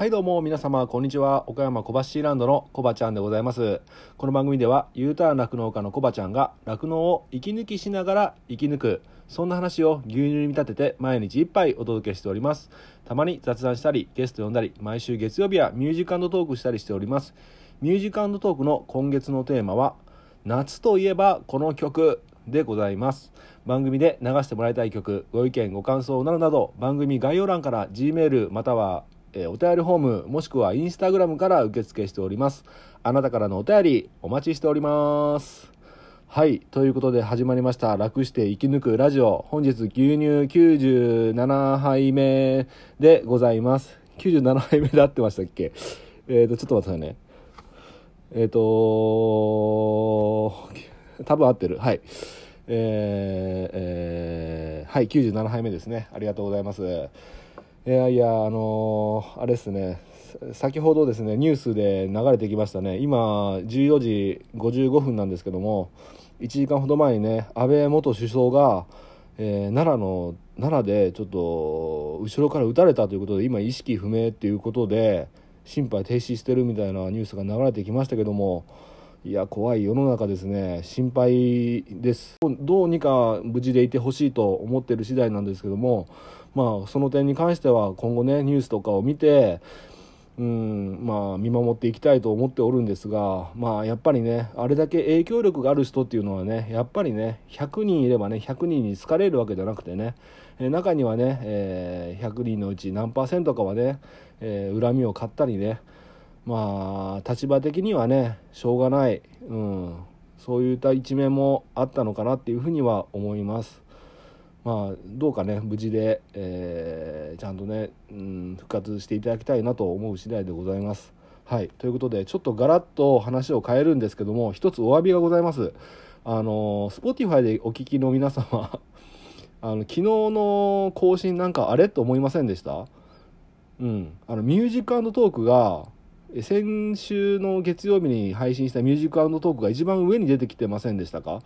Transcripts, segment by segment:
はいどうも皆様こんにちは。岡山小橋ランドのコバちゃんでございます。この番組では U ターン酪農家のコバちゃんが酪農を息抜きしながら生き抜くそんな話を牛乳に見立てて毎日一杯お届けしております。たまに雑談したりゲスト呼んだり毎週月曜日はミュージカルトークしたりしております。ミュージカルトークの今月のテーマは夏といえばこの曲でございます。番組で流してもらいたい曲ご意見ご感想などなど番組概要欄から G メールまたはえお便りフォームもしくはインスタグラムから受付しております。あなたからのお便りお待ちしております。はいということで始まりました。楽して生き抜くラジオ。本日牛乳97杯目でございます。97杯目で合ってましたっけ？えっ、ー、とちょっと待ってくださいね。えっ、ー、と多分合ってる。はい。えー、えー、はい97杯目ですね。ありがとうございます。いやいやあのー、あれですね。先ほどですねニュースで流れてきましたね。今14時55分なんですけども1時間ほど前にね安倍元首相が、えー、奈良の奈良でちょっと後ろから撃たれたということで今意識不明っていうことで心肺停止してるみたいなニュースが流れてきましたけどもいや怖い世の中ですね。心配です。どうにか無事でいてほしいと思ってる次第なんですけどもまあ、その点に関しては今後ねニュースとかを見てうんまあ、見守っていきたいと思っておるんですが、まあ、やっぱりねあれだけ影響力がある人っていうのはねやっぱりね100人いればね100人に好かれるわけじゃなくてね、え中にはね、えー、100人のうち何パーセントかはね、えー、恨みを買ったりねまあ立場的にはねしょうがない、うん、そういった一面もあったのかなっていうふうには思います。まあ、どうかね無事で、えー、ちゃんとね、うん、復活していただきたいなと思う次第でございます。はい、ということでちょっとガラッと話を変えるんですけども一つお詫びがございます。あの Spotify でお聞きの皆様 あの昨日の更新なんかあれと思いませんでした？うん、あのミュージックトークが先週の月曜日に配信したミュージックトークが一番上に出てきてませんでしたか？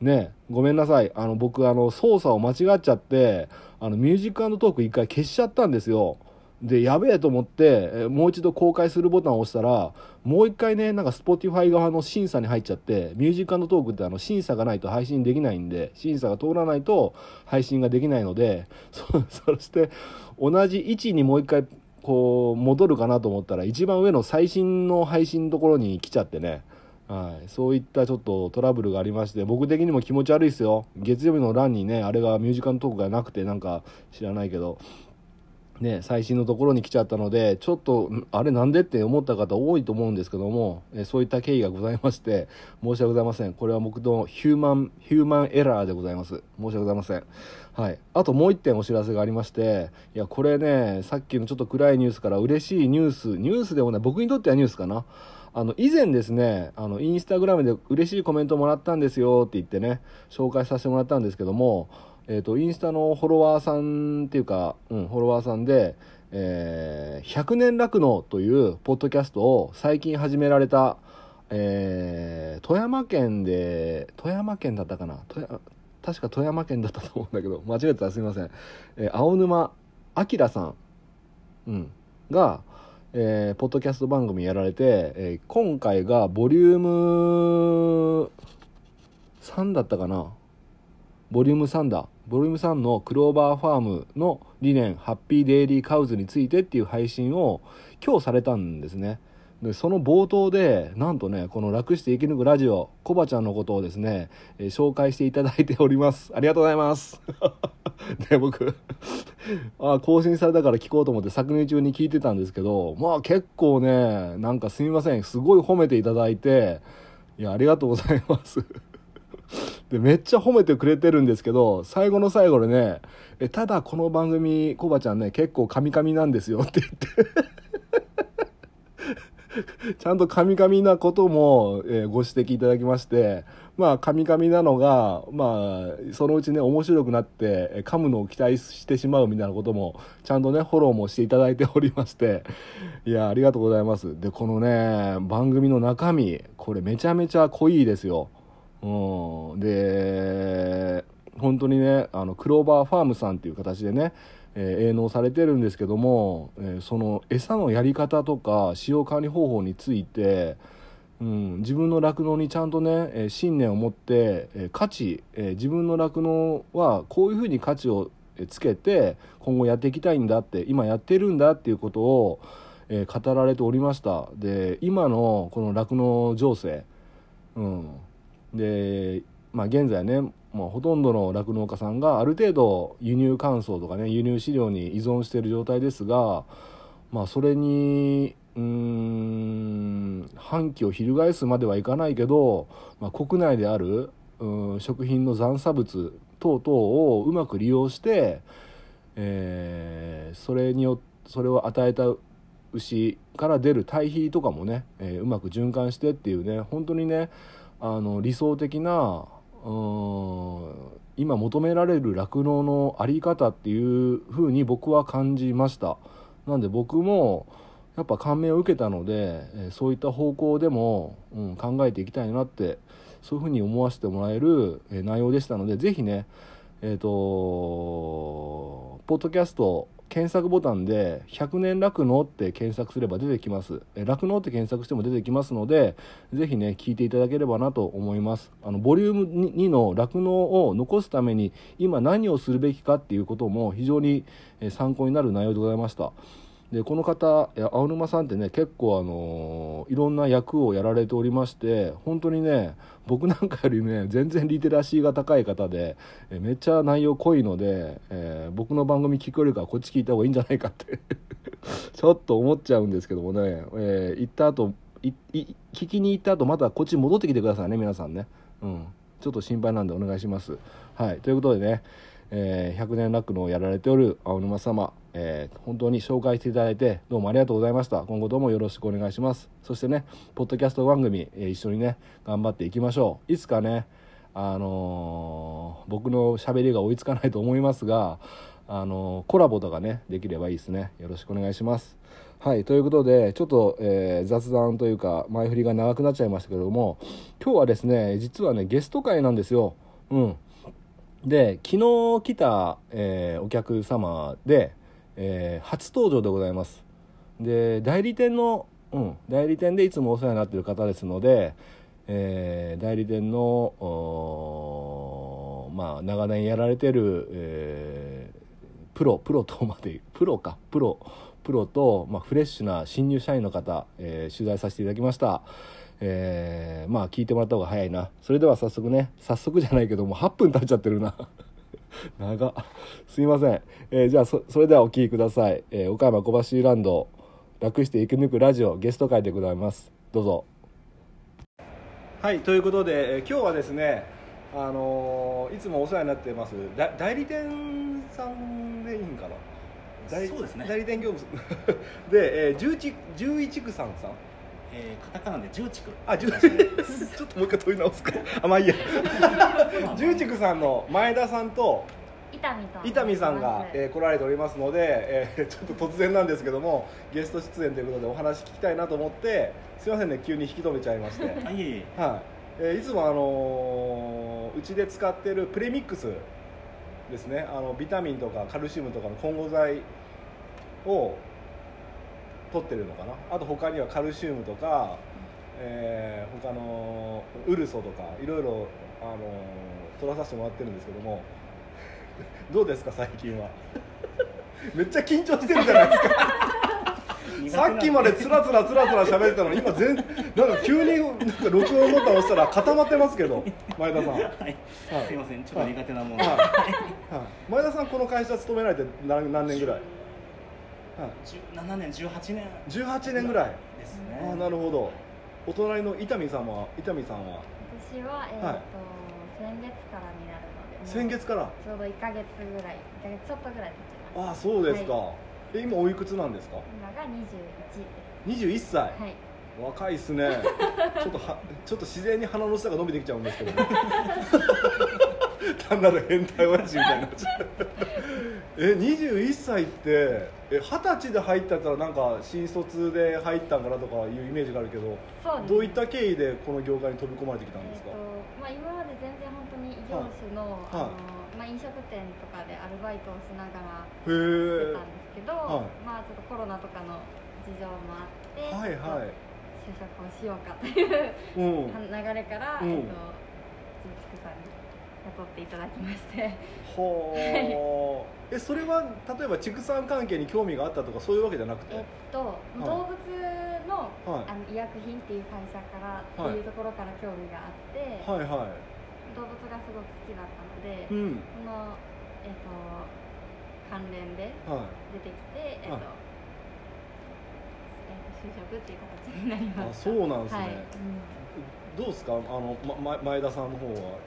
ねごめんなさい。あの僕あの操作を間違っちゃってあのミュージックトーク一回消しちゃったんですよ。でやべえと思ってもう一度公開するボタンを押したらもう一回ねなんか Spotify 側の審査に入っちゃってミュージックトークってあの審査がないと配信できないんで審査が通らないと配信ができないのでそ そして同じ位置にもう一回こう戻るかなと思ったら一番上の最新の配信のところに来ちゃってね。はい、そういったちょっとトラブルがありまして僕的にも気持ち悪いですよ。月曜日の欄にねあれがミュージカルトークがなくてなんか知らないけど。ね、最新のところに来ちゃったのでちょっとあれなんでって思った方多いと思うんですけどもえそういった経緯がございまして 申し訳ございません。これは僕のヒューマンヒューマンエラーでございます。申し訳ございません。はい。あともう一点お知らせがありましていやこれねさっきのちょっと暗いニュースから嬉しいニュースニュースでもね僕にとってはニュースかな。あの以前ですねあのインスタグラムで嬉しいコメントもらったんですよって言ってね紹介させてもらったんですけども、えーと、インスタのフォロワーさんっていうか、うん、フォロワーさんで、えー、百年酪農というポッドキャストを最近始められた、えー、富山県で富山県だったかな？確か富山県だったと思うんだけど間違えたらすみません、えー、青沼明さん、うん、がえー、ポッドキャスト番組やられて、えー、今回がボリューム3だったかな？ボリューム3だ。ボリューム3のクローバーファームの理念ハッピーデイリーカウズについてっていう配信を今日されたんですね。でその冒頭でなんとねこの「楽して生き抜くラジオ」コバちゃんのことをですね、えー、紹介していただいております。ありがとうございます。で 僕あ更新されたから聞こうと思って昨年中に聞いてたんですけどまあ結構ねなんかすみません。すごい褒めていただいていやありがとうございます。でめっちゃ褒めてくれてるんですけど最後の最後でねえただこの番組コバちゃんね結構カミカミなんですよって言って ちゃんとカミカミなことも、えー、ご指摘いただきまして、まあ、カミカミなのが、まあ、そのうちね、面白くなって、噛むのを期待してしまうみたいなことも、ちゃんとね、フォローもしていただいておりまして、いや、ありがとうございます。で、このね、番組の中身、これめちゃめちゃ濃いですよ。うん。で、本当にね、あの、クローバーファームさんっていう形でね、えー営農されてるんですけども、えーその餌のやり方とか使用管理方法について、うん、自分の酪農にちゃんとね、えー信念を持って、えー価値、えー自分の酪農はこういうふうに価値をつけて今後やっていきたいんだって今やってるんだっていうことを、えー語られておりましたで今のこの酪農情勢、うん、で、まあ、現在ね、まあ、ほとんどの酪農家さんがある程度輸入乾燥とかね輸入飼料に依存している状態ですが、まあ、それにうん反旗を翻すまではいかないけど、まあ、国内であるうん食品の残差物等々をうまく利用して、えーそれによそれを与えた牛から出る堆肥とかもね、えーうまく循環してっていうね本当にねあの理想的なうん今求められる酪農の在り方っていうふうに僕は感じました。なんで僕もやっぱ感銘を受けたので、そういった方向でも、うん、考えていきたいなってそういうふうに思わせてもらえる、内容でしたのでぜひねえっ、とポッドキャスト検索ボタンで「100年酪農」って検索すれば出てきます。え酪農って検索しても出てきますのでぜひね聞いていただければなと思います。あのボリューム2の酪農を残すために今何をするべきかっていうことも非常にえ参考になる内容でございました。でこの方青沼さんってね結構あのいろんな役をやられておりまして本当にね僕なんかよりね全然リテラシーが高い方でえめっちゃ内容濃いので、えー僕の番組聞くよりかはこっち聞いた方がいいんじゃないかって ちょっと思っちゃうんですけどもね、えー行った後いい聞きに行った後またこっち戻ってきてくださいね皆さんね。うん。ちょっと心配なんでお願いします。はい。ということでねえー100年ラックのをやられておる青沼様、えー本当に紹介していただいてどうもありがとうございました。今後ともよろしくお願いします。そしてねポッドキャスト番組、えー一緒にね頑張っていきましょう。いつかねあのー僕の喋りが追いつかないと思いますがあのコラボとかねできればいいですね。よろしくお願いします。はいということでちょっと、えー雑談というか前振りが長くなっちゃいましたけれども今日はですね実はねゲスト会なんですよ。うん。で昨日来た、えーお客様で、えー初登場でございます。で代理店の、うん、代理店でいつもお世話になっている方ですので、えー代理店のまあ長年やられてる、えプロプロとまでプロかプロプロと、まあ、フレッシュな新入社員の方、え取材させていただきました。えーまあ聞いてもらった方が早いな。それでは早速ね早速じゃないけどもう8分経っちゃってるな。長っ。すいません、えーじゃあそそれではお聴きください、えー岡山小橋ランド楽して生き抜くラジオゲスト会でございます。どうぞ。はいということで、えー今日はですねあのーいつもお世話になってますだ代理店さんでいいんかな？代そうですね。代理店業務 で、えー、十一十一区さんさんえー、カタカナで重畜あ、十 ちょっともう一回取り直すか。あ、まあいいや。十畜さんの前田さんと伊丹と伊丹さんが、えーー来られておりますので、えー ちょっと突然なんですけどもゲスト出演ということでお話聞きたいなと思ってすいませんね急に引き止めちゃいまして。はい、えーいつもあのーうちで使ってるプレミックスですね。あのビタミンとかカルシウムとかの混合剤を取ってるのかな？あと他にはカルシウムとか、えー他のウルソとかいろいろ、あのー取らさせてもらってるんですけども。どうですか？最近は。めっちゃ緊張してるじゃないですか。さっきまでつらつらつらつら喋ってたのに今全なんか急になんか録音ボタン押したら固まってますけど前田さん、はい。はい、すいません。ちょっと苦手なもの。で、はい。はい、前田さんこの会社勤められて何何年ぐらい、17年18年。18年ぐらい。ですね。ああなるほど。お隣の伊丹さんは伊丹さんは？私は、えーとはい。先月からになるので先月から？ちょうど1か月ぐらい1か月ちょっとぐらい経ちます。ああそうですか、はえ今おいくつなんですか？今が21です。21歳、はい。若いっすね。ちょっとはちょっと自然に鼻の下が伸びてきちゃうんですけど、ね、単なる変態親父みたいになっちゃうえ21歳ってえ二十歳で入ったったらなんか新卒で入ったんかなとかいうイメージがあるけどそうです。どういった経緯でこの業界に飛び込まれてきたんですか、えーとまあ、今まで全然本当に異業種の,、はい。あのまあ、飲食店とかでアルバイトをしながらしてたんですけど、はい。まあちょっとコロナとかの事情もあって、はいは就職をしようかといういうん。流れから、うん。えっと重畜さんに雇っていただきまして。ほー。えそれは例えば畜産関係に興味があったとかそういうわけじゃなくて？えっと、い動物のはあの医薬品っていう会社から、はい。っていうところから興味があって、いはい。は動物がすごく好きだったので、いうん。その、えっと、関連ではい。出てきて、えっと就職っていう形になりまあした。そうなんですね、はい、どうですか？あの、ま、ま前田さんの方は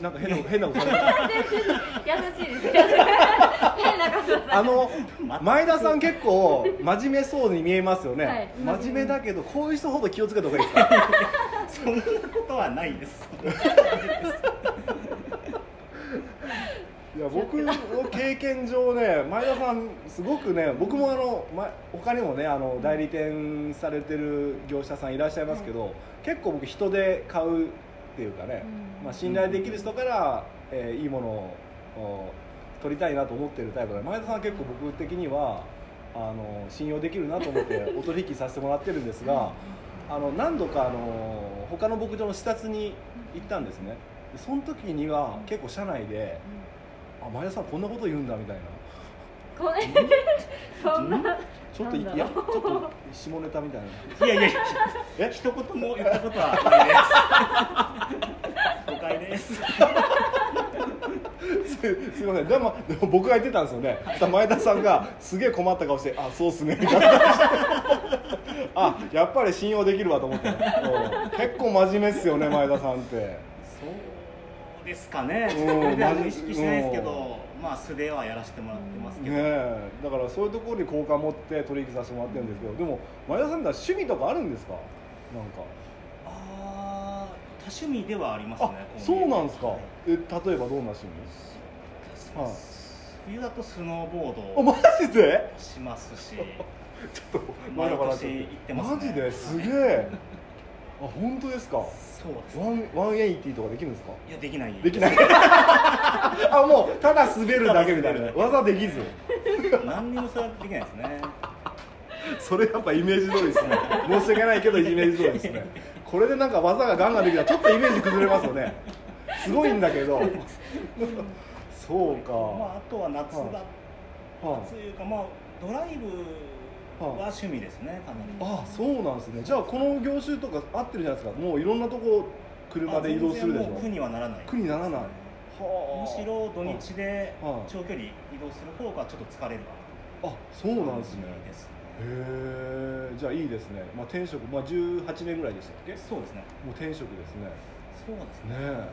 なんか変な 変なことされた優しいです変なことさあの 前田さん結構真面目そうに見えますよね、はい。真面目だけどこういう人ほど気をつけた方がいいですか？そんなことはないです。いや僕の経験上ね前田さんすごくね僕もあの、ま、他にもねあの代理店されてる業者さんいらっしゃいますけど、結構僕人で買うっていうかね、うん。まあ、信頼できる人から、えーいいものをお取りたいなと思ってるタイプで前田さんは結構僕的にはあの信用できるなと思って お取引させてもらってるんですがあの何度かあの他の牧場の視察に行ったんですね。でその時には結構社内で「あ前田さんこんなこと言うんだ」みたいな。これ そんなちょっといやちょっと下ネタみたいな。いやいやいえや一言も言ったことはないですです。すすいません。でもでも僕が言ってたんですよね。そしたら前田さんがすげえ困った顔して「あそうっすね」みたいなあやっぱり信用できるわと思って。うん。結構真面目っすよね前田さんって。そうですかね。うん。自分ではマジ意識してないですけどまあ素ではやらせてもらってますけど、ねえ。だからそういうところに好感持って取引させてもらってるんですけどでも前田さんって趣味とかあるんですか？なんか多趣味ではありますねあそうなんですか、はい。え例えばどんな趣味？はい。冬だとスノーボーあドマジで？しますし。ちょっと毎年行ってますね。マジで？すげえ。あ本当ですか？そうです。ワンワンエイティとかできるんですか？いやできないできない。あもうただ滑るだけみたいな。技できず。何にもそれはできないですね。それやっぱイメージ通りですね。申し訳ないけどイメージ通りですねこれでなんか技がガンガンできたらちょっとイメージ崩れますよね。すごいんだけど。そうか、まあ、あとは夏だ、はい。夏いうかまあドライブは趣味ですねかなりあそうなんですね。じゃあこの業種とか合ってるじゃないですか。もういろんなとこ車で移動するでしょ。あ全然もう苦にはならない。苦にならない。むはあしろ土日ではい。長距離移動する方がちょっと疲れるかあそうななんですね。ですへえじゃあいいですね、まあ、転職、まあ、18年ぐらいでしたっけ？そうですね。もう転職ですね。そうですねね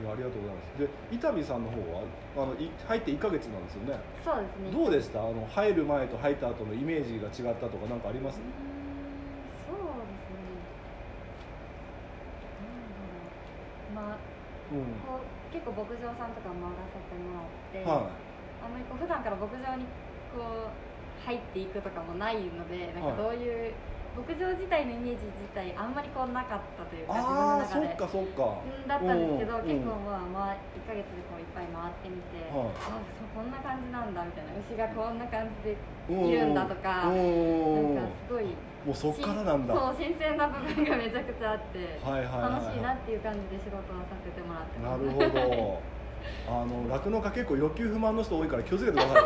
え。いやありがとうございます。で伊丹さんの方は？あのい入って1か月なんですよね。そうですね。どうでした？あの入る前と入った後のイメージが違ったとか何かあります？うそうですね。なんだろう。まあうん。こう結構牧場さんとか回らせてもらって、はあんまりこう普段から牧場にこう入っていくとかもないのでなんかどういう、牧場自体のイメージ自体あんまりこうなかったというか自分の中で。かそっか。うんだったんですけど、うん結構まあ、まあ、1ヶ月でこういっぱい回ってみて、はい。あそうこんな感じなんだみたいな牛がこんな感じでうんいるんだとか、うんなんかすごいもうそっからなんだ。そう新鮮な部分がめちゃくちゃあって、はいはいはいはい。楽しいなっていう感じで仕事をさせてもらってなます。るほどあの酪農家結構欲求不満の人多いから気をつけてください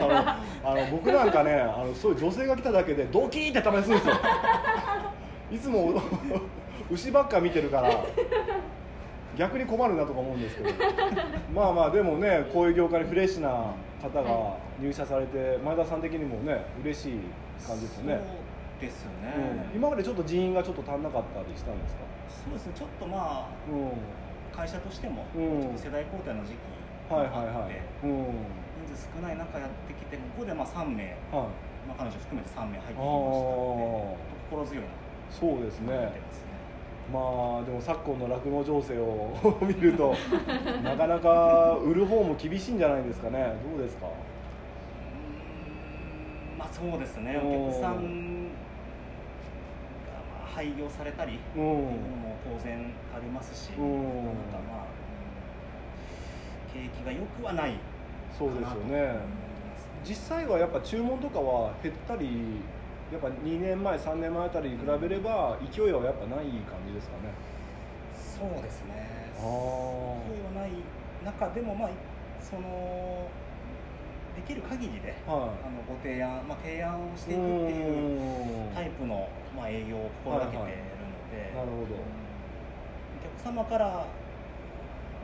あのあの僕なんかねあのそういう女性が来ただけでドキーってたまにするんですよ。いつも牛ばっか見てるから逆に困るなとか思うんですけど。まあまあでもねこういう業界にフレッシュな方が入社されて前田さん的にもね嬉しい感じですよね、そうですよね、うん、今までちょっと人員がちょっと足んなかったりしたんですか？そうですね。ちょっとまあうん。会社としてもうん。ちょっと世代交代の時期はいがあって、はい。はいうん。人数少ない中やってきてここでまあ3名、はい。まあ、彼女含めて3名入ってきましたあので心強いなそうですね。ね。まあでも昨今の酪農情勢を見ると なかなか売る方も厳しいんじゃないですかね。どうですか？まあそうですね。お客さん廃業されたりっていううんのも当然ありますし、うん。なんかまあ景気が良くはないそうですよね。実際はやっぱ注文とかは減ったりやっぱ2年前3年前あたりに比べれば勢いはやっぱない感じですかね。そうですね。勢いはない中でもまあそのできる限りであはのご提案、まあ、提案をしいていくっていううタイプの、まあ、営業を心がけているので、なるほど。お客様から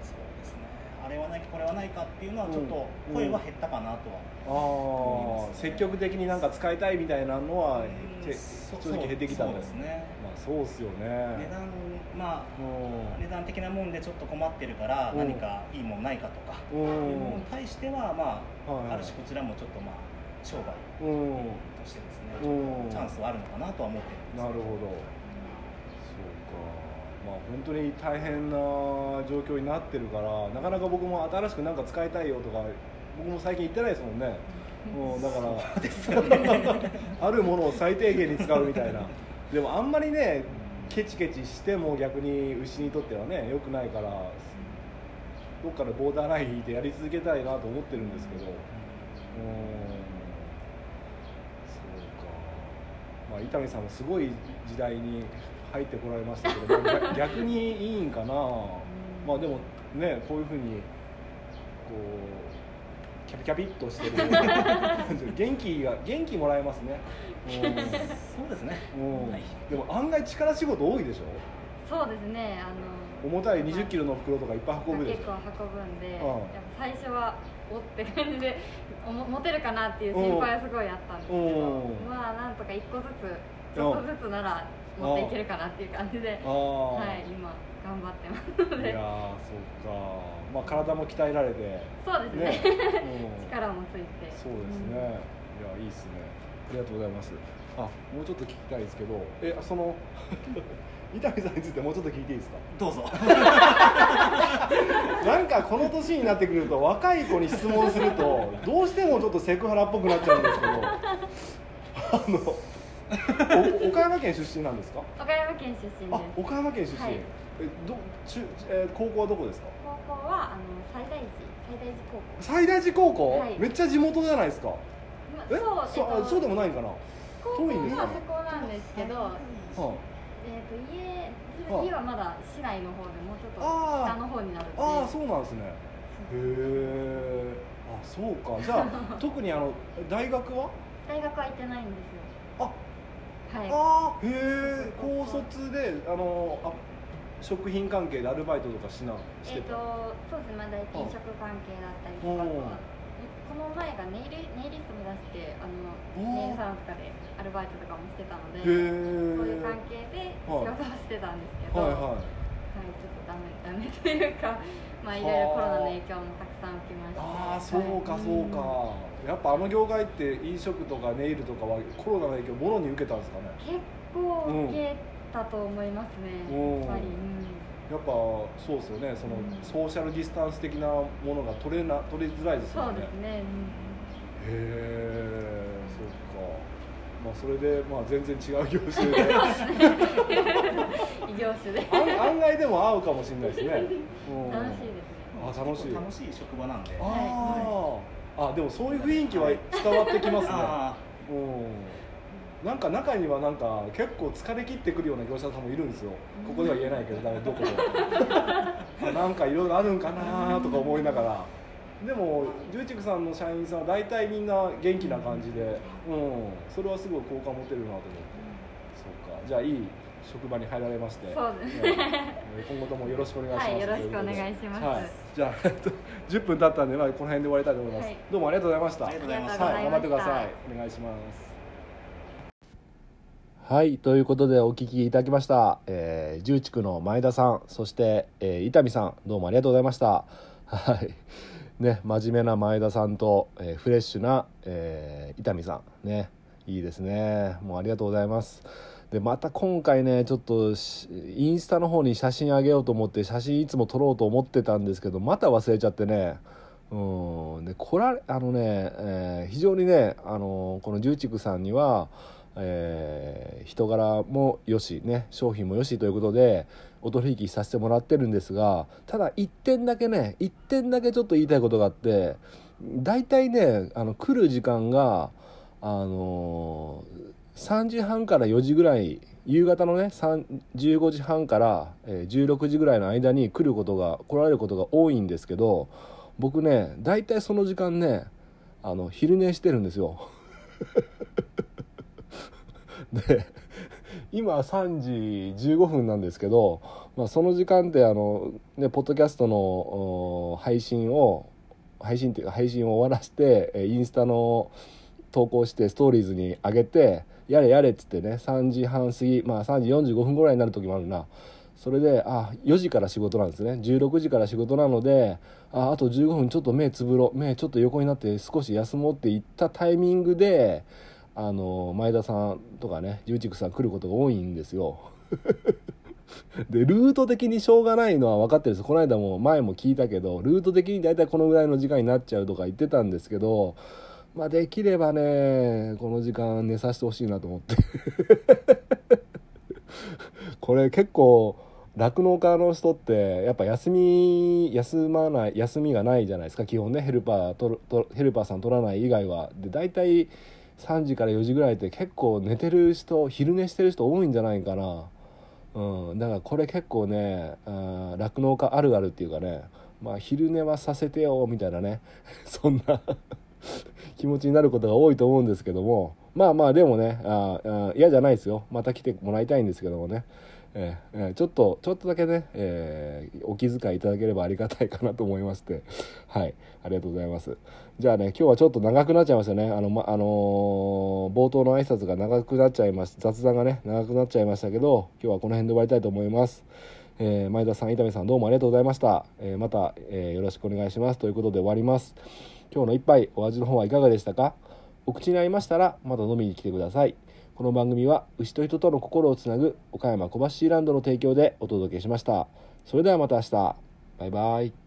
そうですねあれはないかこれはないかっていうのはちょっとうん声は減ったかなとは、ああ、積極的になんか使いたいみたいなのはう正直減ってきたんですね。まあそうっすよね。値段まあう値段的なもんでちょっと困ってるからうん。何かいいもんないかとか、ん。ういうものに対してはまあ、はいはいある種こちらもちょっとまあ商売うんとしてですね、うん。チャンスはあるのかなとは思ってるんですなるほど。そうか。まあ本当に大変な状況になってるからなかなか僕も新しく何か使いたいよとか僕も最近言ってないですもんね。もうだからですよね。あるものを最低限に使うみたいな。でもあんまりねケチケチしても逆に牛にとってはね良くないからどっかでボーダーライン引いてやり続けたいなと思ってるんですけど。うーん。そうか。まあ伊丹さんもすごい時代に入ってこられましたけど、まあ逆 逆にいいんかな。まあでもねこういうふうにこうキャピキャピっとしてる。元気が元気もらえますね。うんそうですね、うん。はい。でも案外力仕事多いでしょ？そうですね。あの重たい2 0キロの袋とかいっぱい運ぶでし結構運ぶんで、うん。やっぱ最初はおって感じで 持てるかなっていう心配はすごいあったんですけど、うん。まあなんとか一個ずつちょっとずつなら持っていけるかなっていう感じで、はい今頑張ってますので。いやーそうか。まあ体も鍛えられて。そうですね。ね、うん。力もついて。そうですね、いやいいですね。ありがとうございます。あもうちょっと聞きたいですけどえその伊丹さんについてもうちょっと聞いていいですか？どうぞ。なんかこの年になってくると若い子に質問するとどうしてもちょっとセクハラっぽくなっちゃうんですけどあのお岡山県出身なんですか？岡山県出身あです。岡山県出身、はい。えど中、えー高校はどこですか？高校はあの最大寺最大寺高校。西大寺高校、はい。めっちゃ地元じゃないですか。まえ？そうそう,、えっとそうでもないんかな？高校遠いんですかはそこなんですけど、はえー、と家はい家はまだ市内の方でもうちょっとあー。北の方になるああそうなんですね。へえあそうか。じゃあ 特にあの大学は？大学は行ってないんですよ。あ。はい。あー。へえ高卒であのあ食品関係でアルバイトとかしなしてえっ、た、とそうですね。まあ大体飲食関係だったりとかこの前がネイルネイリスト目指してあのネイルサロンとかでアルバイトとかもしてたのでへそうえいう関係で仕はい事をしてたんですけど、はいはい。はいちょっとダメダメというかまあいろいろコロナの影響もたくさん受けまして。ああそうかはいそうか、やっぱあの業界って飲食とかネイルとかはコロナの影響もろに受けたんですかね？結構受けたと思いますね、うん。やっぱり、うん。やっぱそうですよね。その、うん。ソーシャルディスタンス的なものが取れな取りづらいですよね。そうですね、へえそっかまあそれでまあ全然違う業種で。業種で。案案外でも合うかもしれないですね、うん、楽しいですね。あ楽しい。楽しい職場なんで。ああでもそういう雰囲気は伝わってきますね、あうん、なんか中にはなんか結構疲れ切ってくるような業者さんもいるんですよ。ここでは言えないけどどこで。あ なんかいろいろあるんかなとか思いながらでもジューチクさんの社員さんは大体みんな元気な感じで、うん、それはすごい好感持てるなと思って。そうか。じゃあいい職場に入られまして。そうですね。今後ともよろしくお願いします、はいよろしくお願いします。はい、じゃあえっと10分経ったんで、まあ、この辺で終わりたいと思います、はい。どうもありがとうございました。ありがとうございますはい、頑張ってください。お願いしますはいということでお聞きいただきました、えー、重地区の前田さんそして、えー、伊丹さんどうもありがとうございました。はいね真面目な前田さんと、えーフレッシュな、えー、伊丹さんねいいですね。もうありがとうございます。でまた今回ねちょっとインスタの方に写真あげようと思って写真いつも撮ろうと思ってたんですけどまた忘れちゃってね。うん。で来られあのね、えー非常にねあのこの重畜さんにはえー人柄もよしね商品もよしということでお取引させてもらってるんですがただ1点だけね1点だけちょっと言いたいことがあって大体ねあの来る時間があのー3時半から4時ぐらい夕方のね15時半から、16時ぐらいの間に来ることが来られることが多いんですけど僕ね大体その時間ねあの昼寝してるんですよ。で今3時15分なんですけど、まあ、その時間ってあの、ね、ポッドキャストの配信を配信っていうか配信を終わらせてインスタの投稿してストーリーズに上げてやれやれっつってね3時半過ぎまあ3時45分ぐらいになる時もあるな。それであ4時から仕事なんですね。16時から仕事なのでああと15分ちょっと目つぶろ目ちょっと横になって少し休もうって言ったタイミングであの前田さんとかね重畜さん来ることが多いんですよ。でルート的にしょうがないのは分かってるんですこの間も前も聞いたけどルート的に大体このぐらいの時間になっちゃうとか言ってたんですけどまあできればねこの時間寝させてほしいなと思って。これ結構酪農家の人ってやっぱ休み休まない休みがないじゃないですか。基本ねヘルパーとヘルパーさん取らない以外は。で大体3時から4時ぐらいって結構寝てる人昼寝してる人多いんじゃないかな。うん、だからこれ結構ね酪農家あるあるっていうかね、まあ、昼寝はさせてよみたいなね。そんな 気持ちになることが多いと思うんですけども。まあまあでもねああ嫌じゃないですよ。また来てもらいたいんですけどもね、えーちょっとちょっとだけね、えーお気遣いいただければありがたいかなと思いまして。はいありがとうございます。じゃあね今日はちょっと長くなっちゃいましたね。あの、まあのー冒頭の挨拶が長くなっちゃいました雑談がね長くなっちゃいましたけど今日はこの辺で終わりたいと思います。えー前田さん伊丹さんどうもありがとうございました、えーまた、えーよろしくお願いします。ということで終わります。今日の一杯お味の方はいかがでしたか？お口に合いましたらまた飲みに来てください。この番組は牛と人との心をつなぐ岡山小橋ランドの提供でお届けしました。それではまた明日。バイバイ。